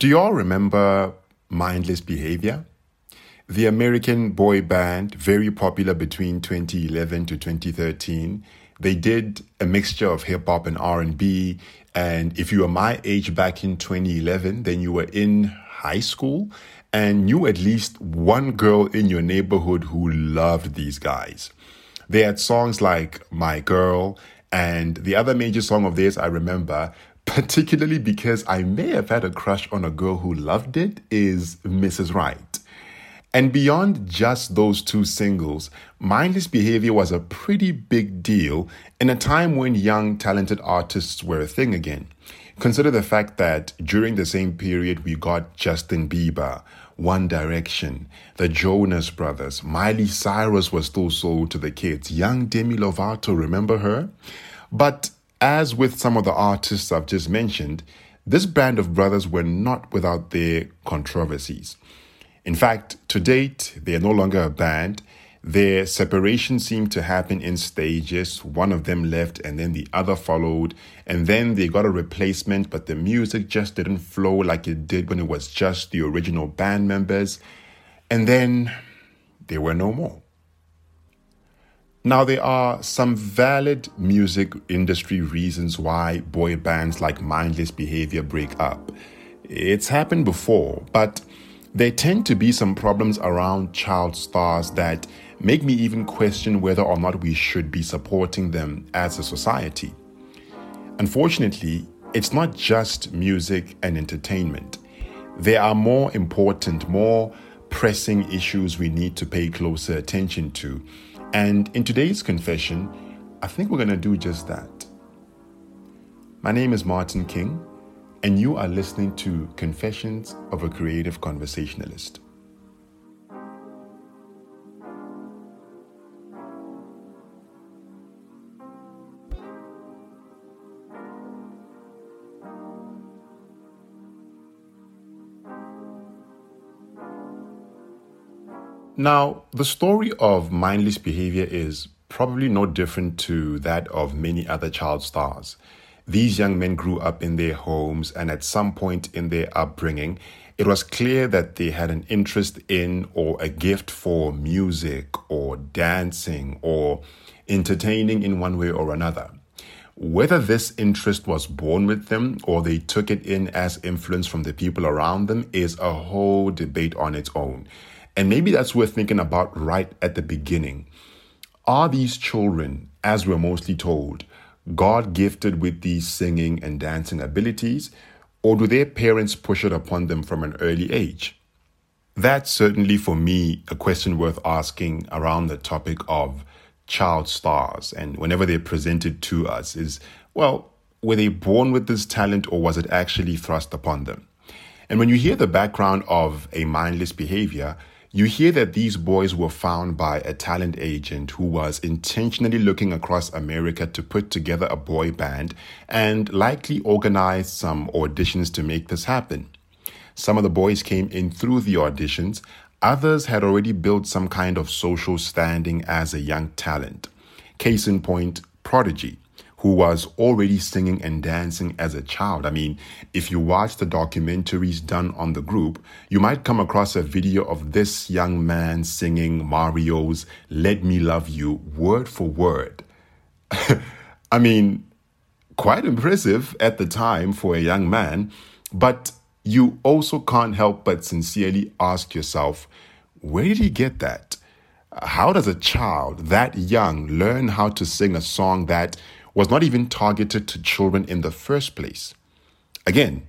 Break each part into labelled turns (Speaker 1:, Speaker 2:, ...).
Speaker 1: Do you all remember Mindless Behavior? The American boy band, very popular between 2011 to 2013. They did a mixture of hip hop and R&B, and if you were my age back in 2011, then you were in high school and knew at least one girl in your neighborhood who loved these guys. They had songs like My Girl, and the other major song of theirs I remember, particularly because I may have had a crush on a girl who loved it, is Mrs. Right. And beyond just those two singles, mindless behavior was a pretty big deal in a time when young, talented artists were a thing again. Consider the fact that during the same period, we got Justin Bieber, One Direction, the Jonas Brothers, Miley Cyrus was still sold to the kids, young Demi Lovato, remember her? But as with some of the artists I've just mentioned, this band of brothers were not without their controversies. In fact, to date, they are no longer a band. Their separation seemed to happen in stages. One of them left and then the other followed. And then they got a replacement, but the music just didn't flow like it did when it was just the original band members. And then they were no more. Now, there are some valid music industry reasons why boy bands like Mindless Behavior break up. It's happened before, but there tend to be some problems around child stars that make me even question whether or not we should be supporting them as a society. Unfortunately, it's not just music and entertainment. There are more important, more pressing issues we need to pay closer attention to. And in today's confession, I think we're going to do just that. My name is Martin King and you are listening to Confessions of a Creative Conversationalist. Now, the story of mindless behavior is probably no different to that of many other child stars. These young men grew up in their homes, and at some point in their upbringing, it was clear that they had an interest in or a gift for music or dancing or entertaining in one way or another. Whether this interest was born with them or they took it in as influence from the people around them is a whole debate on its own. And maybe that's worth thinking about right at the beginning. Are these children, as we're mostly told, God gifted with these singing and dancing abilities, or do their parents push it upon them from an early age? That's certainly for me a question worth asking around the topic of child stars. And whenever they're presented to us, is well, were they born with this talent or was it actually thrust upon them? And when you hear the background of a mindless behavior, you hear that these boys were found by a talent agent who was intentionally looking across America to put together a boy band and likely organized some auditions to make this happen. Some of the boys came in through the auditions, others had already built some kind of social standing as a young talent. Case in point, Prodigy who was already singing and dancing as a child. I mean, if you watch the documentaries done on the group, you might come across a video of this young man singing Mario's Let Me Love You word for word. I mean, quite impressive at the time for a young man, but you also can't help but sincerely ask yourself, where did he get that? How does a child that young learn how to sing a song that was not even targeted to children in the first place. Again,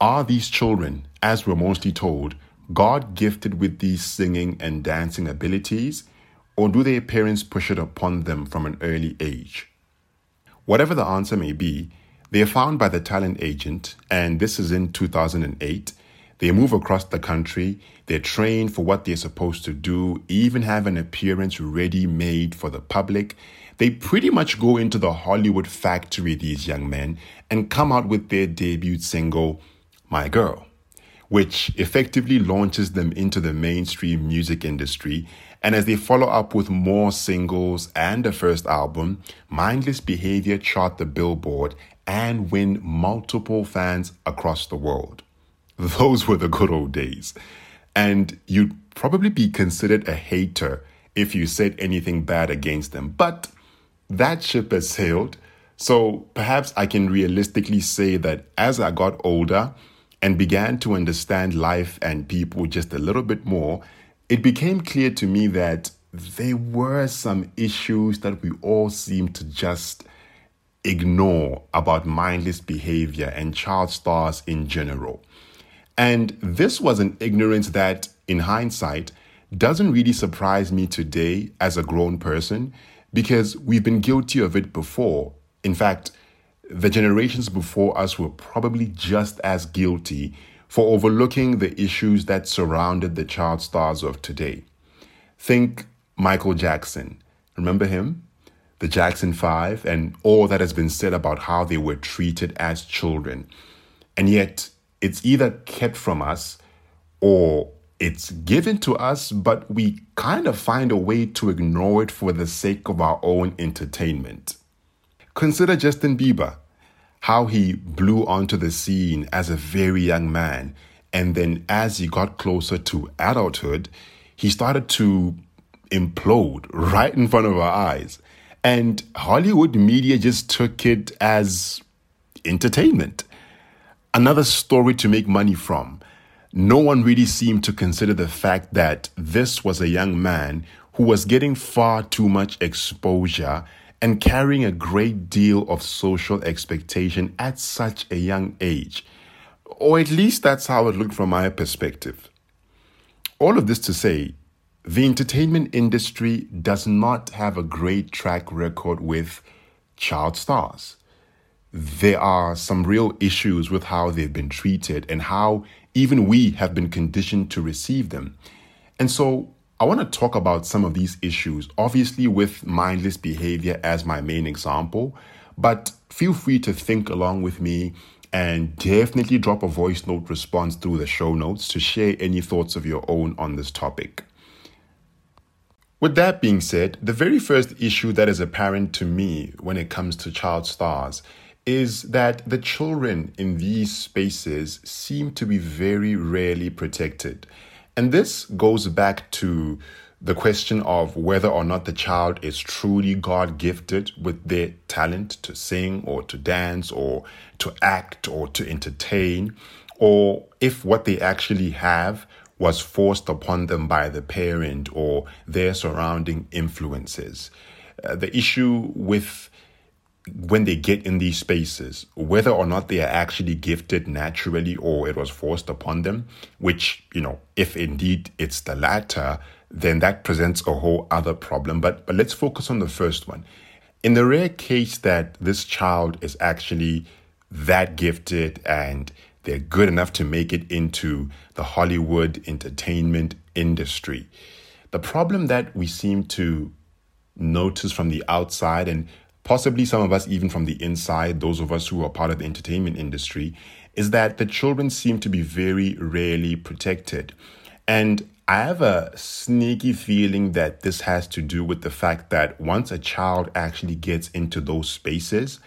Speaker 1: are these children, as we're mostly told, God gifted with these singing and dancing abilities, or do their parents push it upon them from an early age? Whatever the answer may be, they are found by the talent agent, and this is in 2008. They move across the country, they're trained for what they're supposed to do, even have an appearance ready made for the public, they pretty much go into the Hollywood factory, these young men, and come out with their debut single, My Girl, which effectively launches them into the mainstream music industry. And as they follow up with more singles and a first album, Mindless Behavior chart the billboard and win multiple fans across the world. those were the good old days. And you'd probably be considered a hater if you said anything bad against them. But that ship has sailed. So perhaps I can realistically say that as I got older and began to understand life and people just a little bit more, it became clear to me that there were some issues that we all seem to just ignore about mindless behavior and child stars in general. And this was an ignorance that, in hindsight, doesn't really surprise me today as a grown person because we've been guilty of it before. In fact, the generations before us were probably just as guilty for overlooking the issues that surrounded the child stars of today. Think Michael Jackson. Remember him? The Jackson Five, and all that has been said about how they were treated as children. And yet, it's either kept from us or it's given to us, but we kind of find a way to ignore it for the sake of our own entertainment. Consider Justin Bieber, how he blew onto the scene as a very young man, and then as he got closer to adulthood, he started to implode right in front of our eyes. And Hollywood media just took it as entertainment. Another story to make money from no one really seemed to consider the fact that this was a young man who was getting far too much exposure and carrying a great deal of social expectation at such a young age. Or at least that's how it looked from my perspective. All of this to say, the entertainment industry does not have a great track record with child stars. There are some real issues with how they've been treated and how even we have been conditioned to receive them. And so I want to talk about some of these issues, obviously, with mindless behavior as my main example, but feel free to think along with me and definitely drop a voice note response through the show notes to share any thoughts of your own on this topic. With that being said, the very first issue that is apparent to me when it comes to child stars is that the children in these spaces seem to be very rarely protected. And this goes back to the question of whether or not the child is truly God gifted with their talent to sing or to dance or to act or to entertain, or if what they actually have was forced upon them by the parent or their surrounding influences. Uh, the issue with when they get in these spaces, whether or not they are actually gifted naturally or it was forced upon them, which, you know, if indeed it's the latter, then that presents a whole other problem. But, but let's focus on the first one. In the rare case that this child is actually that gifted and they're good enough to make it into the Hollywood entertainment industry, the problem that we seem to notice from the outside and possibly some of us even from the inside, those of us who are part of the entertainment industry, is that the children seem to be very rarely protected. And I have a sneaky feeling that this has to do with the fact that once a child actually gets into those spaces,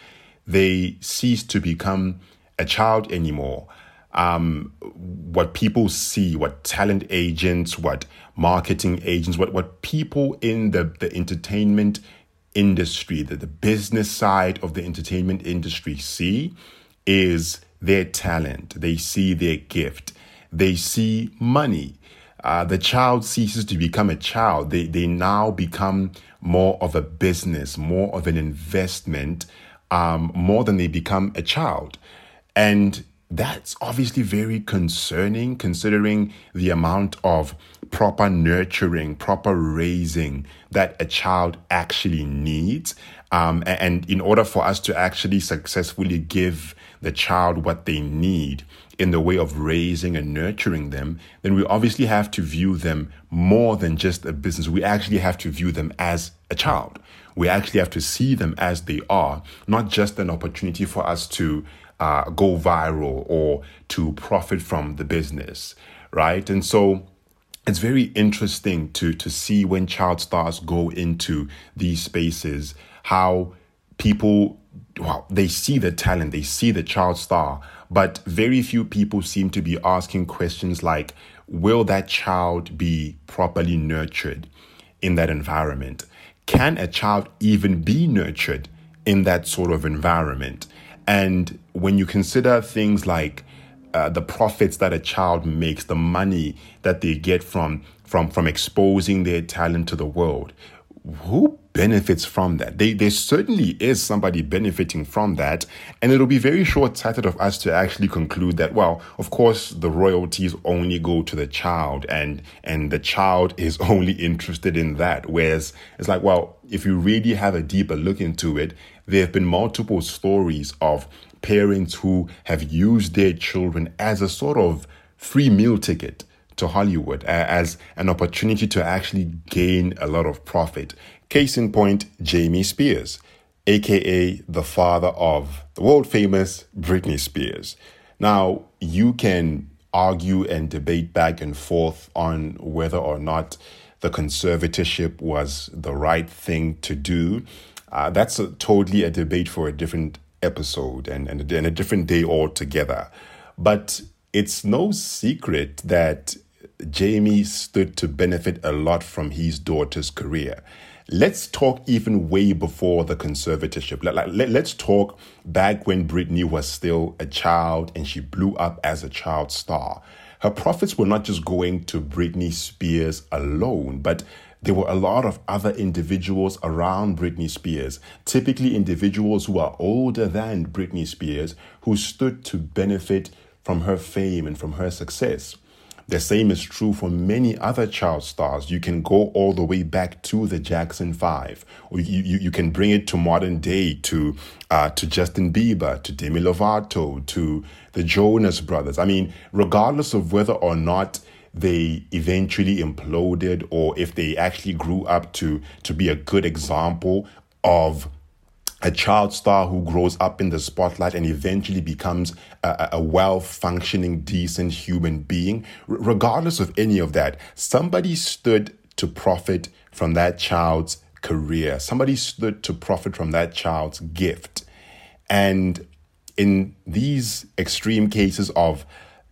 Speaker 1: they cease to become a child anymore. Um, what people see, what talent agents, what marketing agents, what, what people in the, the entertainment industry, that the business side of the entertainment industry see is their talent. They see their gift. They see money. Uh, the child ceases to become a child. They, they now become more of a business, more of an investment, um, more than they become a child. And that's obviously very concerning considering the amount of proper nurturing, proper raising that a child actually needs. Um, and in order for us to actually successfully give the child what they need in the way of raising and nurturing them, then we obviously have to view them more than just a business. We actually have to view them as a child. We actually have to see them as they are, not just an opportunity for us to uh, go viral or to profit from the business, right? And so it's very interesting to to see when child stars go into these spaces how people well they see the talent they see the child star but very few people seem to be asking questions like Will that child be properly nurtured in that environment? Can a child even be nurtured in that sort of environment? And when you consider things like uh, the profits that a child makes, the money that they get from from from exposing their talent to the world, who benefits from that? They, there certainly is somebody benefiting from that, and it'll be very short-sighted of us to actually conclude that. Well, of course, the royalties only go to the child, and and the child is only interested in that. Whereas it's like, well, if you really have a deeper look into it, there have been multiple stories of parents who have used their children as a sort of free meal ticket to Hollywood as an opportunity to actually gain a lot of profit. Case in point, Jamie Spears, aka the father of the world famous Britney Spears. Now, you can argue and debate back and forth on whether or not the conservatorship was the right thing to do. Uh, that's a, totally a debate for a different episode and, and, and a different day altogether. But it's no secret that Jamie stood to benefit a lot from his daughter's career. Let's talk even way before the conservatorship. Let, let, let's talk back when Britney was still a child and she blew up as a child star. Her profits were not just going to Britney Spears alone, but there were a lot of other individuals around Britney Spears, typically individuals who are older than Britney Spears, who stood to benefit from her fame and from her success. The same is true for many other child stars. You can go all the way back to the Jackson Five, or you, you, you can bring it to modern day to uh, to Justin Bieber, to Demi Lovato, to the Jonas Brothers. I mean, regardless of whether or not they eventually imploded or if they actually grew up to to be a good example of a child star who grows up in the spotlight and eventually becomes a, a well functioning, decent human being, R- regardless of any of that, somebody stood to profit from that child's career. Somebody stood to profit from that child's gift. And in these extreme cases of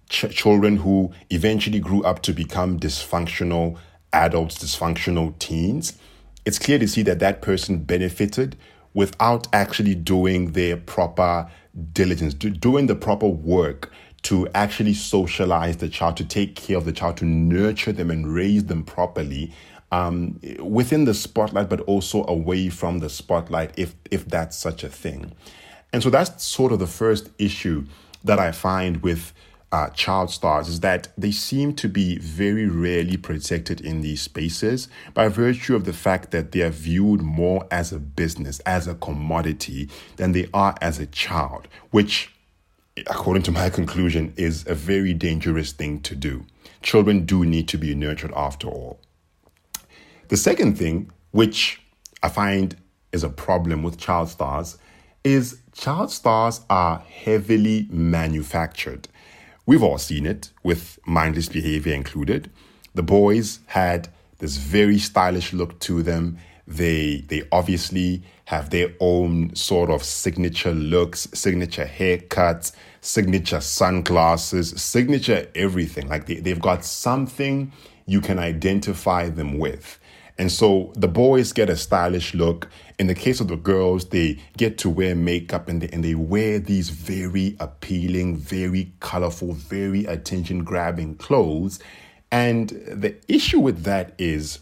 Speaker 1: ch- children who eventually grew up to become dysfunctional adults, dysfunctional teens, it's clear to see that that person benefited without actually doing their proper diligence, doing the proper work to actually socialize the child, to take care of the child, to nurture them and raise them properly um, within the spotlight, but also away from the spotlight, if if that's such a thing. And so that's sort of the first issue that I find with uh, child stars is that they seem to be very rarely protected in these spaces by virtue of the fact that they are viewed more as a business, as a commodity, than they are as a child, which, according to my conclusion, is a very dangerous thing to do. Children do need to be nurtured after all. The second thing, which I find is a problem with child stars, is child stars are heavily manufactured. We've all seen it, with mindless behavior included. The boys had this very stylish look to them. They they obviously have their own sort of signature looks, signature haircuts, signature sunglasses, signature everything. Like they, they've got something you can identify them with. And so the boys get a stylish look. In the case of the girls, they get to wear makeup and they, and they wear these very appealing, very colorful, very attention grabbing clothes. And the issue with that is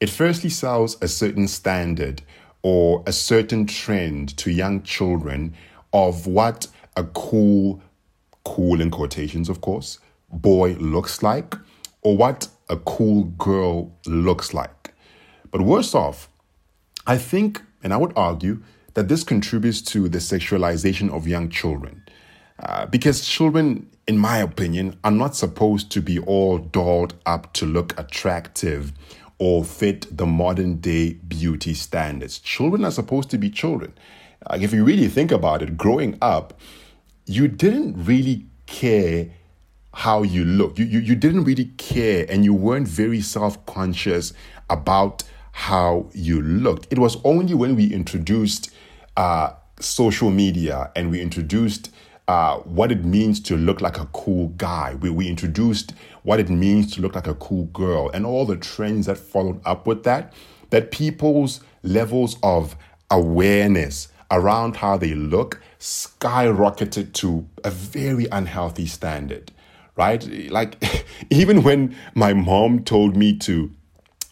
Speaker 1: it firstly sells a certain standard or a certain trend to young children of what a cool, cool in quotations, of course, boy looks like or what a cool girl looks like. But worse off, I think, and I would argue, that this contributes to the sexualization of young children. Uh, because children, in my opinion, are not supposed to be all dolled up to look attractive or fit the modern day beauty standards. Children are supposed to be children. Like if you really think about it, growing up, you didn't really care how you look. You, you, you didn't really care and you weren't very self conscious about how you looked. It was only when we introduced uh, social media and we introduced uh, what it means to look like a cool guy. We, we introduced what it means to look like a cool girl and all the trends that followed up with that, that people's levels of awareness around how they look skyrocketed to a very unhealthy standard, right? Like, even when my mom told me to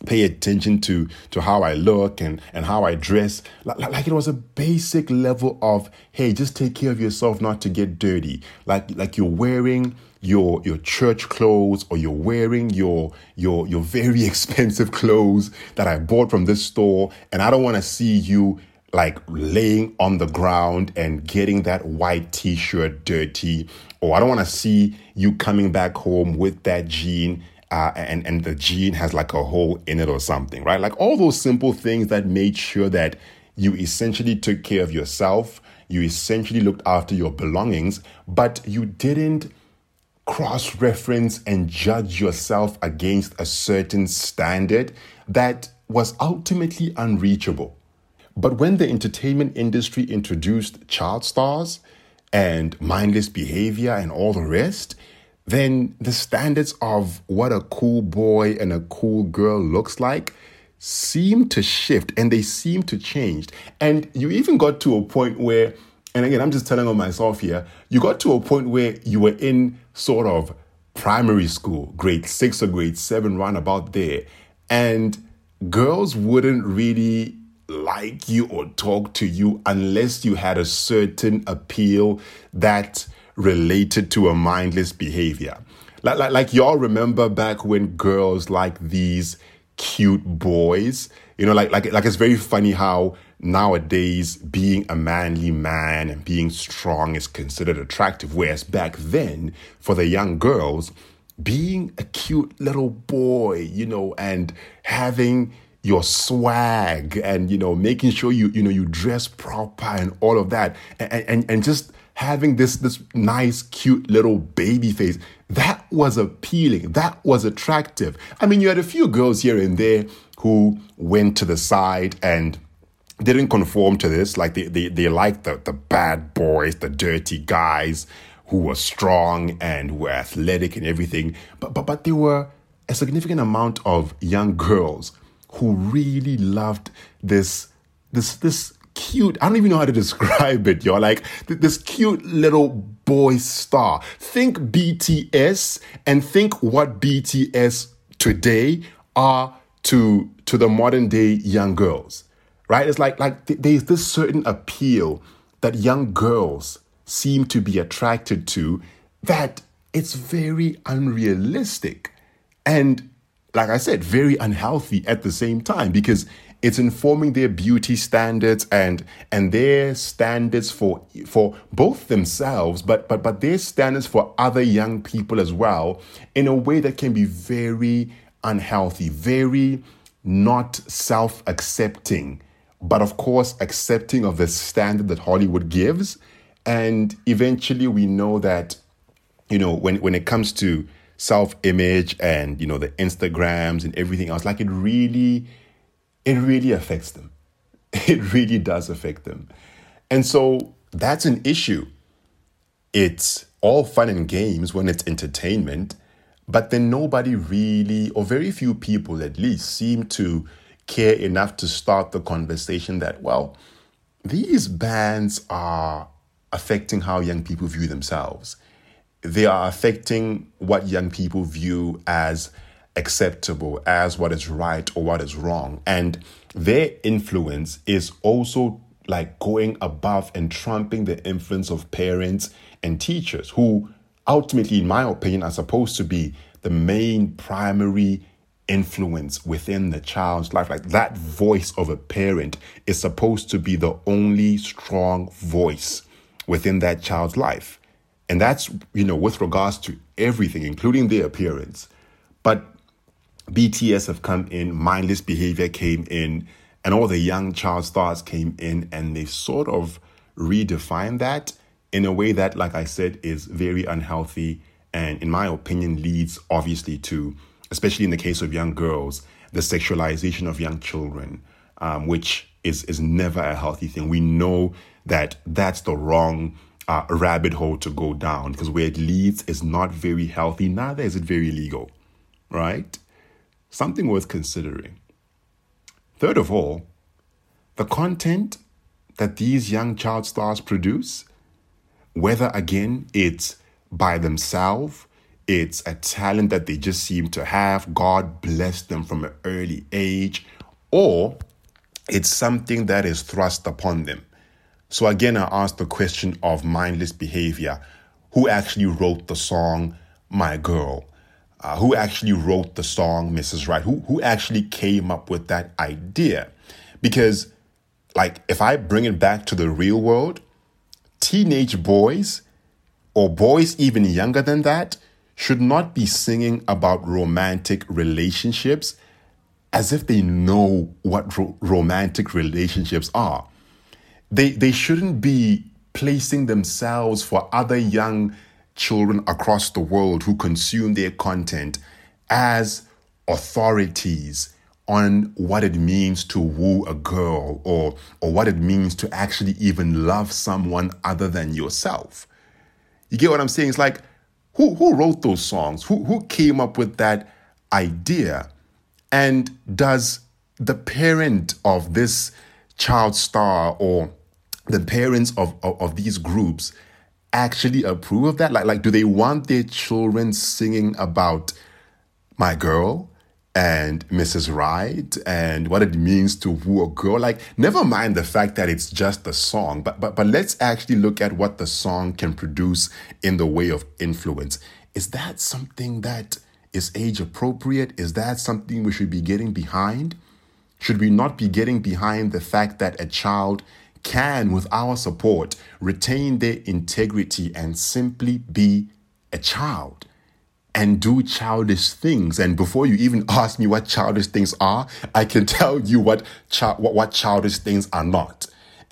Speaker 1: pay attention to to how I look and and how I dress. Like, like it was a basic level of hey just take care of yourself not to get dirty. Like like you're wearing your your church clothes or you're wearing your your your very expensive clothes that I bought from this store and I don't want to see you like laying on the ground and getting that white t-shirt dirty or I don't want to see you coming back home with that jean uh, and and the jean has like a hole in it or something, right? Like all those simple things that made sure that you essentially took care of yourself, you essentially looked after your belongings, but you didn't cross reference and judge yourself against a certain standard that was ultimately unreachable. But when the entertainment industry introduced child stars and mindless behavior and all the rest, then the standards of what a cool boy and a cool girl looks like seem to shift and they seem to change. And you even got to a point where, and again, I'm just telling on myself here, you got to a point where you were in sort of primary school, grade six or grade seven, round about there, and girls wouldn't really like you or talk to you unless you had a certain appeal that related to a mindless behavior. Like, like, like y'all remember back when girls like these cute boys, you know, like, like, like it's very funny how nowadays being a manly man and being strong is considered attractive. Whereas back then, for the young girls, being a cute little boy, you know, and having your swag and you know making sure you you know you dress proper and all of that and and, and just having this this nice cute little baby face that was appealing that was attractive. I mean you had a few girls here and there who went to the side and didn't conform to this. Like they they, they liked the, the bad boys the dirty guys who were strong and were athletic and everything. But but but there were a significant amount of young girls who really loved this this this cute. I don't even know how to describe it, y'all. Like this cute little boy star. Think BTS and think what BTS today are to to the modern day young girls. Right? It's like like there's this certain appeal that young girls seem to be attracted to that it's very unrealistic and like I said, very unhealthy at the same time because it's informing their beauty standards and and their standards for for both themselves but but but their standards for other young people as well in a way that can be very unhealthy very not self-accepting but of course accepting of the standard that Hollywood gives. And eventually we know that you know when when it comes to self-image and you know the Instagrams and everything else like it really it really affects them. It really does affect them. And so that's an issue. It's all fun and games when it's entertainment, but then nobody really, or very few people at least, seem to care enough to start the conversation that, well, these bans are affecting how young people view themselves. They are affecting what young people view as acceptable as what is right or what is wrong. And their influence is also like going above and trumping the influence of parents and teachers who ultimately in my opinion are supposed to be the main primary influence within the child's life. Like that voice of a parent is supposed to be the only strong voice within that child's life. And that's you know with regards to everything including their appearance. But BTS have come in, mindless behavior came in, and all the young child stars came in, and they sort of redefined that in a way that, like I said, is very unhealthy and, in my opinion, leads obviously to, especially in the case of young girls, the sexualization of young children, um, which is is never a healthy thing. We know that that's the wrong uh, rabbit hole to go down because where it leads is not very healthy, neither is it very legal, right? Something worth considering. Third of all, the content that these young child stars produce, whether again it's by themselves, it's a talent that they just seem to have, God bless them from an early age, or it's something that is thrust upon them. So again, I ask the question of mindless behavior who actually wrote the song My Girl? Uh, who actually wrote the song Mrs. Right? Who, who actually came up with that idea? Because, like, if I bring it back to the real world, teenage boys or boys even younger than that should not be singing about romantic relationships as if they know what ro- romantic relationships are. They, they shouldn't be placing themselves for other young children across the world who consume their content as authorities on what it means to woo a girl or or what it means to actually even love someone other than yourself. You get what I'm saying? It's like who who wrote those songs? Who who came up with that idea? And does the parent of this child star or the parents of, of, of these groups actually approve of that? Like like do they want their children singing about my girl? and Mrs. Right and what it means to woo a girl. Like, never mind the fact that it's just a song, but but but let's actually look at what the song can produce in the way of influence. Is that something that is age appropriate? Is that something we should be getting behind? Should we not be getting behind the fact that a child can, with our support, retain their integrity and simply be a child? and do childish things. And before you even ask me what childish things are, I can tell you what, chi- what, what childish things are not.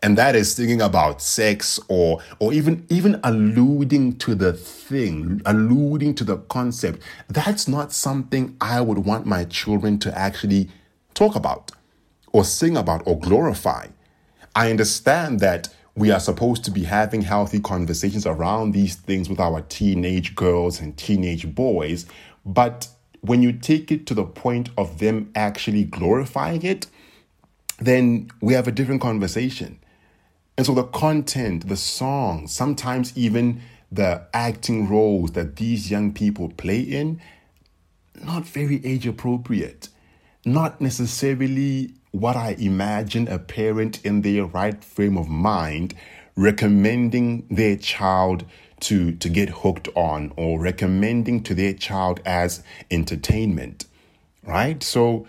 Speaker 1: And that is thinking about sex or or even even alluding to the thing, alluding to the concept. That's not something I would want my children to actually talk about or sing about or glorify. I understand that we are supposed to be having healthy conversations around these things with our teenage girls and teenage boys. But when you take it to the point of them actually glorifying it, then we have a different conversation. And so the content, the song, sometimes even the acting roles that these young people play in, not very age appropriate, not necessarily what I imagine a parent in their right frame of mind recommending their child to, to get hooked on or recommending to their child as entertainment, right? So,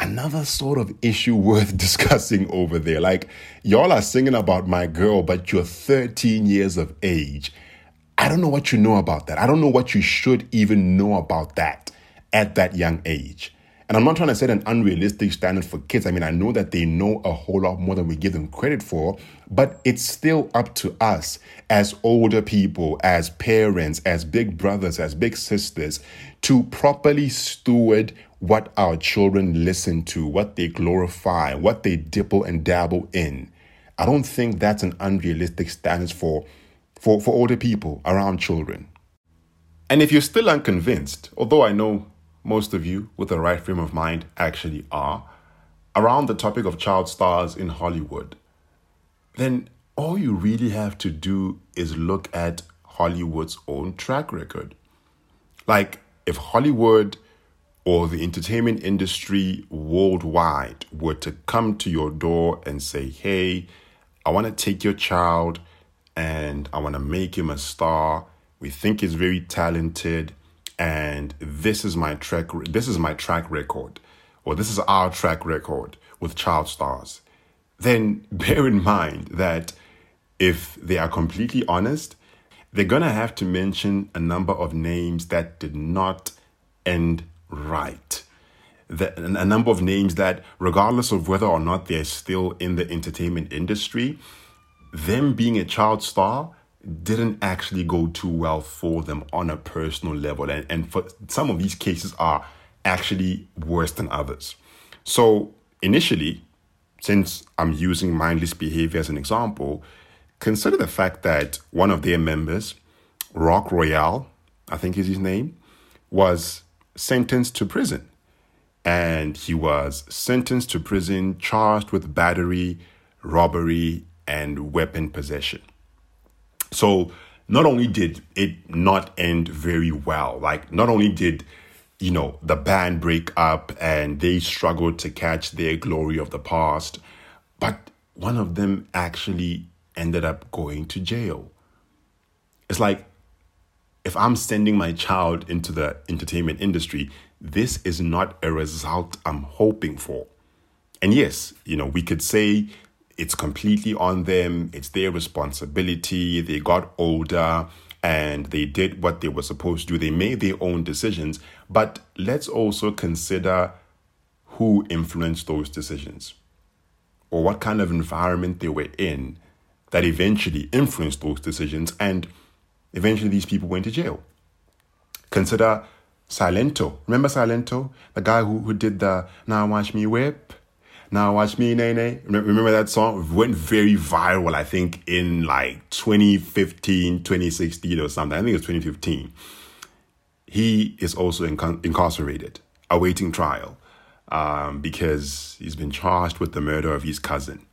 Speaker 1: another sort of issue worth discussing over there. Like, y'all are singing about my girl, but you're 13 years of age. I don't know what you know about that. I don't know what you should even know about that at that young age. And I'm not trying to set an unrealistic standard for kids. I mean, I know that they know a whole lot more than we give them credit for, but it's still up to us as older people, as parents, as big brothers, as big sisters, to properly steward what our children listen to, what they glorify, what they dipple and dabble in. I don't think that's an unrealistic standard for, for, for older people around children. And if you're still unconvinced, although I know most of you with the right frame of mind actually are, around the topic of child stars in Hollywood, then all you really have to do is look at Hollywood's own track record. Like, if Hollywood or the entertainment industry worldwide were to come to your door and say, hey, I want to take your child and I want to make him a star. We think he's very talented and this is my track this is my track record or this is our track record with child stars. Then bear in mind that if they are completely honest they're going to have to mention a number of names that did not end right. The, a number of names that regardless of whether or not they're still in the entertainment industry them being a child star didn't actually go too well for them on a personal level. And, and for some of these cases are actually worse than others. So initially, since I'm using mindless behavior as an example, consider the fact that one of their members, Roc Royal, I think is his name, was sentenced to prison. And he was sentenced to prison, charged with battery, robbery, and weapon possession. So, not only did it not end very well, like, not only did you know, the band break up and they struggled to catch their glory of the past, but one of them actually ended up going to jail. It's like if I'm sending my child into the entertainment industry, this is not a result I'm hoping for. And yes, you know, we could say it's completely on them, it's their responsibility, they got older and they did what they were supposed to do, they made their own decisions. But let's also consider who influenced those decisions or what kind of environment they were in that eventually influenced those decisions and eventually these people went to jail. Consider Silento. Remember Silento? The guy who, who did the Now Watch Me Whip? Now Watch Me Nae? Remember that song? Went very viral, I think, in like 2015, 2016 or something. I think it was 2015. He is also inc- incarcerated, awaiting trial um, because he's been charged with the murder of his cousin.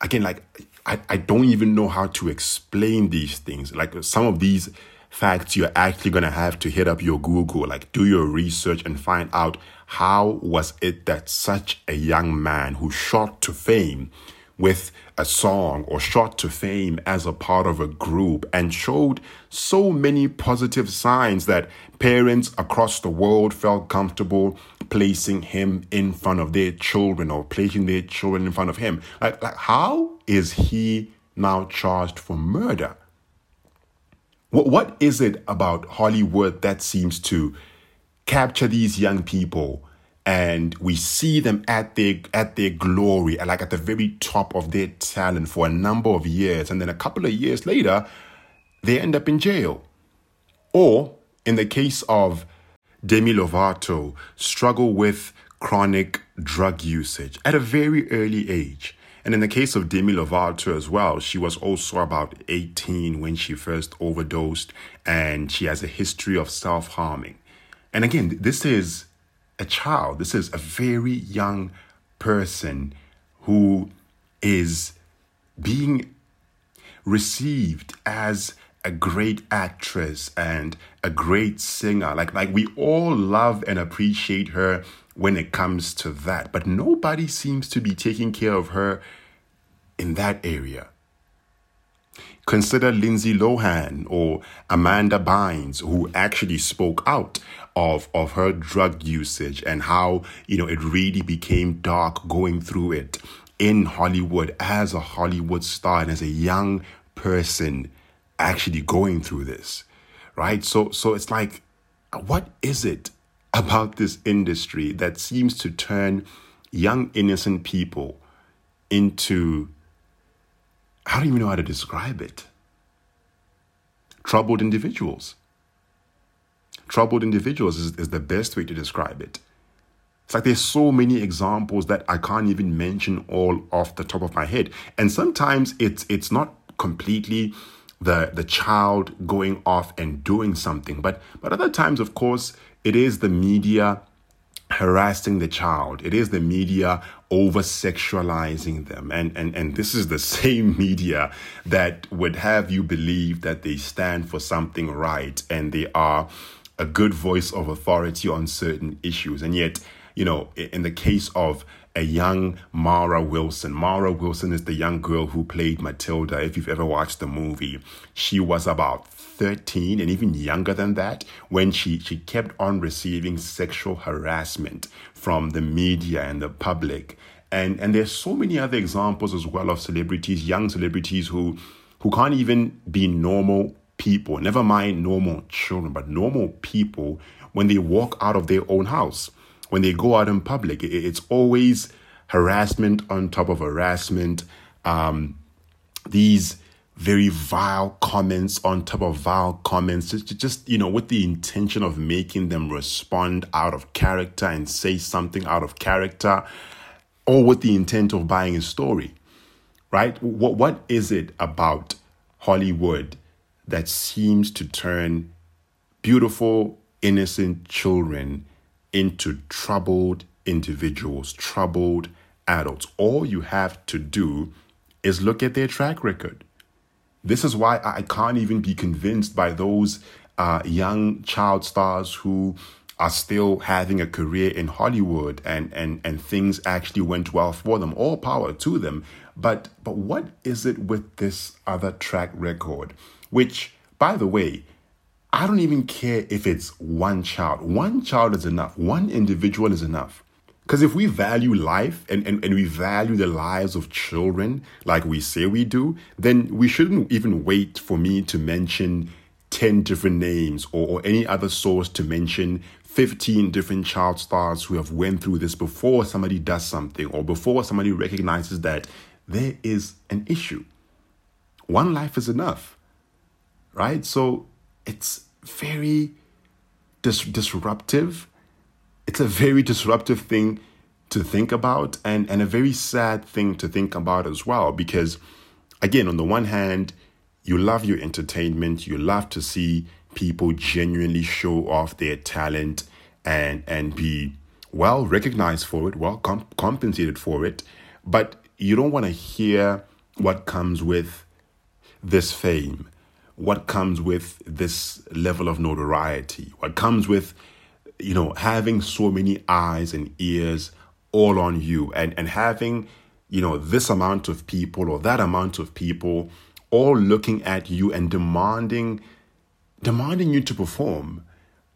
Speaker 1: Again, like I, I don't even know how to explain these things. Like some of these facts, you're actually gonna have to hit up your Google, like do your research and find out how was it that such a young man who shot to fame with a song or shot to fame as a part of a group and showed so many positive signs that parents across the world felt comfortable placing him in front of their children or placing their children in front of him. Like, like how is he now charged for murder? What, what is it about Hollywood that seems to capture these young people and we see them at their at their glory, like at the very top of their talent for a number of years, and then a couple of years later, they end up in jail. Or in the case of Demi Lovato, struggle with chronic drug usage at a very early age. And in the case of Demi Lovato as well, she was also about 18 when she first overdosed, and she has a history of self harming. And again, this is a child. This is a very young person who is being received as a great actress and a great singer. Like like we all love and appreciate her when it comes to that. But nobody seems to be taking care of her in that area. Consider Lindsay Lohan or Amanda Bynes, who actually spoke out of, of her drug usage and how, you know, it really became dark going through it in Hollywood as a Hollywood star and as a young person actually going through this. Right? So so it's like what is it about this industry that seems to turn young innocent people into I don't even know how to describe it. Troubled individuals. Troubled individuals is, is the best way to describe it. It's like there's so many examples that I can't even mention all off the top of my head. And sometimes it's it's not completely the the child going off and doing something, but but other times, of course, it is the media harassing the child. It is the media over sexualizing them. And, and, and this is the same media that would have you believe that they stand for something right and they are a good voice of authority on certain issues. And yet, you know, in the case of a young Mara Wilson. Mara Wilson is the young girl who played Matilda. If you've ever watched the movie, she was about 13 and even younger than that when she, she kept on receiving sexual harassment from the media and the public. And, and there's so many other examples as well of celebrities, young celebrities who, who can't even be normal people, never mind normal children, but normal people when they walk out of their own house when they go out in public. It's always harassment on top of harassment. Um, these very vile comments on top of vile comments, just, just, you know, with the intention of making them respond out of character and say something out of character, or with the intent of buying a story. right? What, what is it about Hollywood that seems to turn beautiful, innocent children into troubled individuals, troubled adults? All you have to do is look at their track record. This is why I can't even be convinced by those uh, young child stars who are still having a career in Hollywood and, and, and things actually went well for them. All power to them. But but what is it with this other track record? Which, by the way, I don't even care if it's one child. One child is enough. One individual is enough. Because if we value life and, and, and we value the lives of children like we say we do, then we shouldn't even wait for me to mention 10 different names or, or any other source to mention 15 different child stars who have went through this before somebody does something or before somebody recognizes that there is an issue. One life is enough, right? So it's very dis- disruptive. It's a very disruptive thing to think about and, and a very sad thing to think about as well because again on the one hand you love your entertainment you love to see people genuinely show off their talent and and be well recognized for it well comp- compensated for it. But you don't want to hear what comes with this fame, what comes with this level of notoriety, what comes with, you know, having so many eyes and ears all on you and, and having, you know, this amount of people or that amount of people all looking at you and demanding demanding you to perform,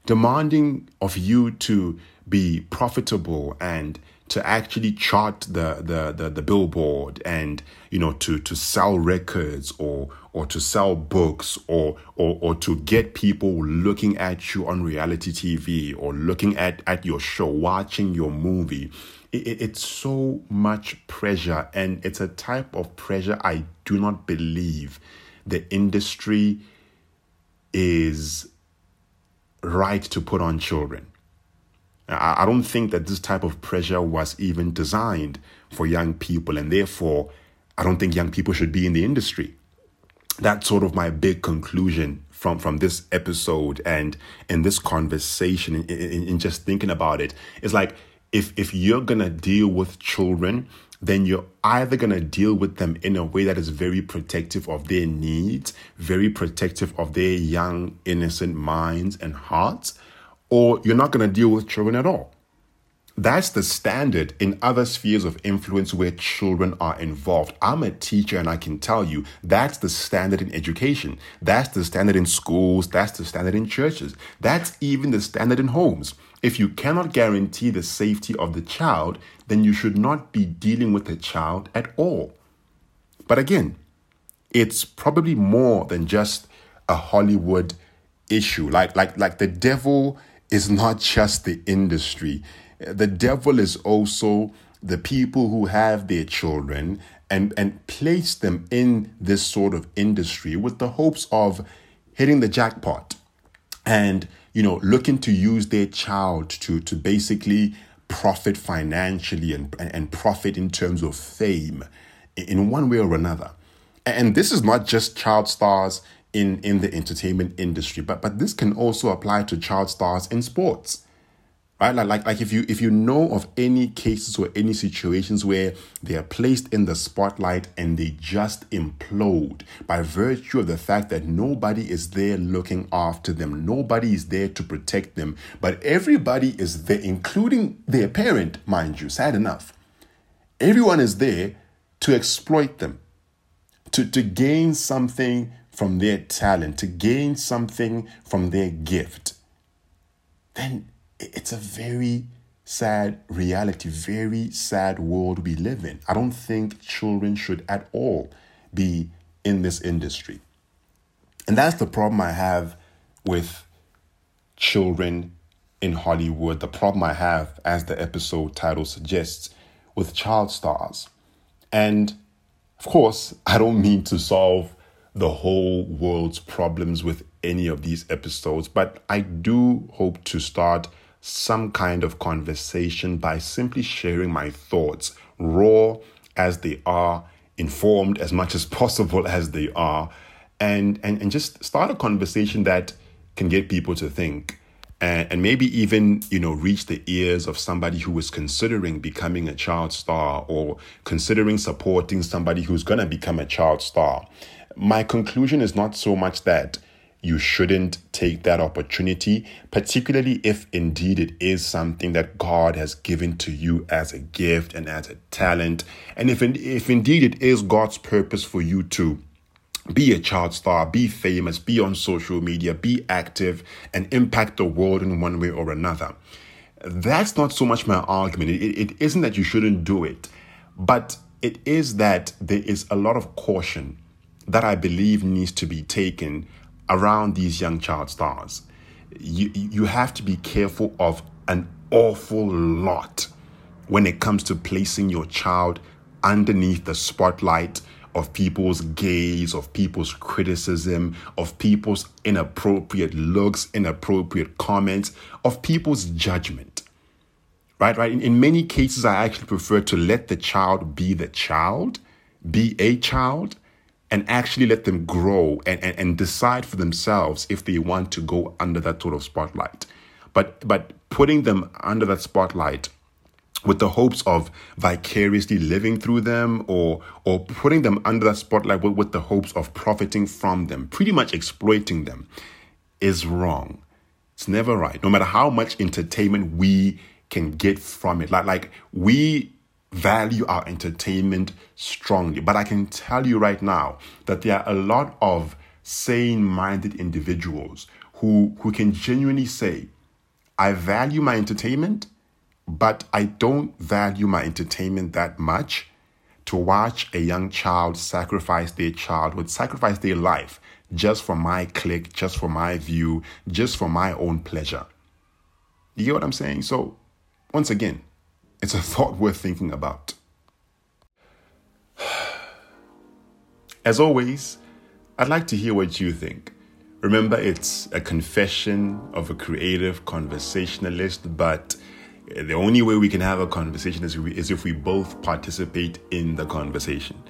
Speaker 1: demanding of you to be profitable and to actually chart the, the the the, billboard and you know to to sell records or or to sell books or or or to get people looking at you on reality TV or looking at at your show watching your movie it, it's so much pressure and it's a type of pressure I do not believe the industry is right to put on children I, don't think that this type of pressure was even designed for young people, and therefore, I don't think young people should be in the industry. That's sort of my big conclusion from from this episode and in this conversation in, in, in just thinking about it. It's like if if you're gonna deal with children, then you're either going to deal with them in a way that is very protective of their needs, very protective of their young, innocent minds and hearts, or you're not going to deal with children at all. That's the standard in other spheres of influence where children are involved. I'm a teacher and I can tell you that's the standard in education. That's the standard in schools. That's the standard in churches. That's even the standard in homes. If you cannot guarantee the safety of the child, then you should not be dealing with the child at all. But again, it's probably more than just a Hollywood issue. Like like like the devil is not just the industry. The devil is also the people who have their children and, and place them in this sort of industry with the hopes of hitting the jackpot and you know looking to use their child to to basically profit financially and, and profit in terms of fame in one way or another. And this is not just child stars in in the entertainment industry but but this can also apply to child stars in sports right? Like, like like if you if you know of any cases or any situations where they are placed in the spotlight and they just implode by virtue of the fact that nobody is there looking after them nobody is there to protect them but everybody is there including their parent mind you sad enough everyone is there to exploit them to to gain something from their talent, to gain something from their gift, then it's a very sad reality, very sad world we live in. I don't think children should at all be in this industry. And that's the problem I have with children in Hollywood, the problem I have, as the episode title suggests, with child stars. And of course, I don't mean to solve the whole world's problems with any of these episodes, but I do hope to start some kind of conversation by simply sharing my thoughts, raw as they are informed as much as possible as they are, and, and, and just start a conversation that can get people to think and, maybe even you know reach the ears of somebody who is considering becoming a child star or considering supporting somebody who's going to become a child star. My conclusion is not so much that you shouldn't take that opportunity, particularly if indeed it is something that God has given to you as a gift and as a talent. And if, if indeed it is God's purpose for you to be a child star, be famous, be on social media, be active, and impact the world in one way or another. That's not so much my argument. It, it isn't that you shouldn't do it, but it is that there is a lot of caution that I believe needs to be taken around these young child stars. You, you have to be careful of an awful lot when it comes to placing your child underneath the spotlight of people's gaze, of people's criticism, of people's inappropriate looks, inappropriate comments, of people's judgment. Right, right. In, in many cases, I actually prefer to let the child be the child, be a child, and actually let them grow and, and, and decide for themselves if they want to go under that sort of spotlight. But but putting them under that spotlight with the hopes of vicariously living through them or or putting them under that spotlight with, with the hopes of profiting from them, pretty much exploiting them, is wrong. It's never right. No matter how much entertainment we can get from it. Like like we value our entertainment strongly. But I can tell you right now that there are a lot of sane minded individuals who, who can genuinely say, I value my entertainment, but I don't value my entertainment that much to watch a young child sacrifice their childhood, sacrifice their life just for my click, just for my view, just for my own pleasure. You get what I'm saying? So, once again, it's a thought worth thinking about. As always, I'd like to hear what you think. Remember, it's a confession of a creative conversationalist, but the only way we can have a conversation is, is if we both participate in the conversation.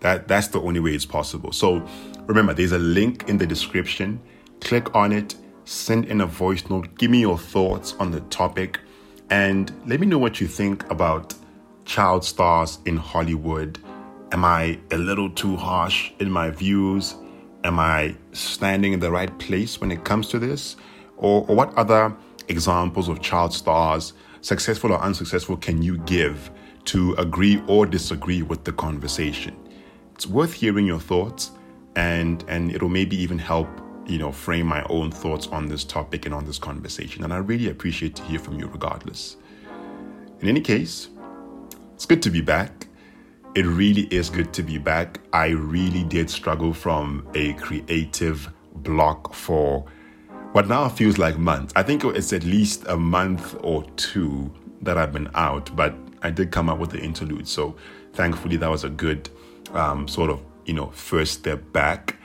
Speaker 1: That, that's the only way it's possible. So remember, there's a link in the description. Click on it, send in a voice note, give me your thoughts on the topic. And let me know what you think about child stars in Hollywood. Am I a little too harsh in my views? Am I standing in the right place when it comes to this? Or, or what other examples of child stars, successful or unsuccessful, can you give to agree or disagree with the conversation? It's worth hearing your thoughts and and it'll maybe even help you know, frame my own thoughts on this topic and on this conversation. And I really appreciate to hear from you regardless. In any case, it's good to be back. It really is good to be back. I really did struggle from a creative block for what now feels like months. I think it's at least a month or two that I've been out, but I did come up with the interlude. So thankfully, that was a good um, sort of, you know, first step back.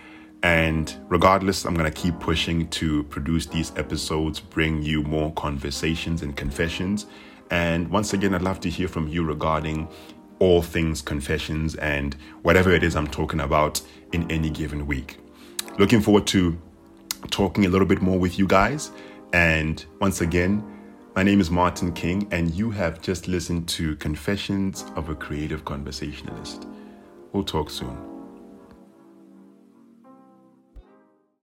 Speaker 1: And regardless, I'm going to keep pushing to produce these episodes, bring you more conversations and confessions. And once again, I'd love to hear from you regarding all things confessions and whatever it is I'm talking about in any given week. Looking forward to talking a little bit more with you guys. And once again, my name is Martin King, and you have just listened to Confessions of a Creative Conversationalist. We'll talk soon.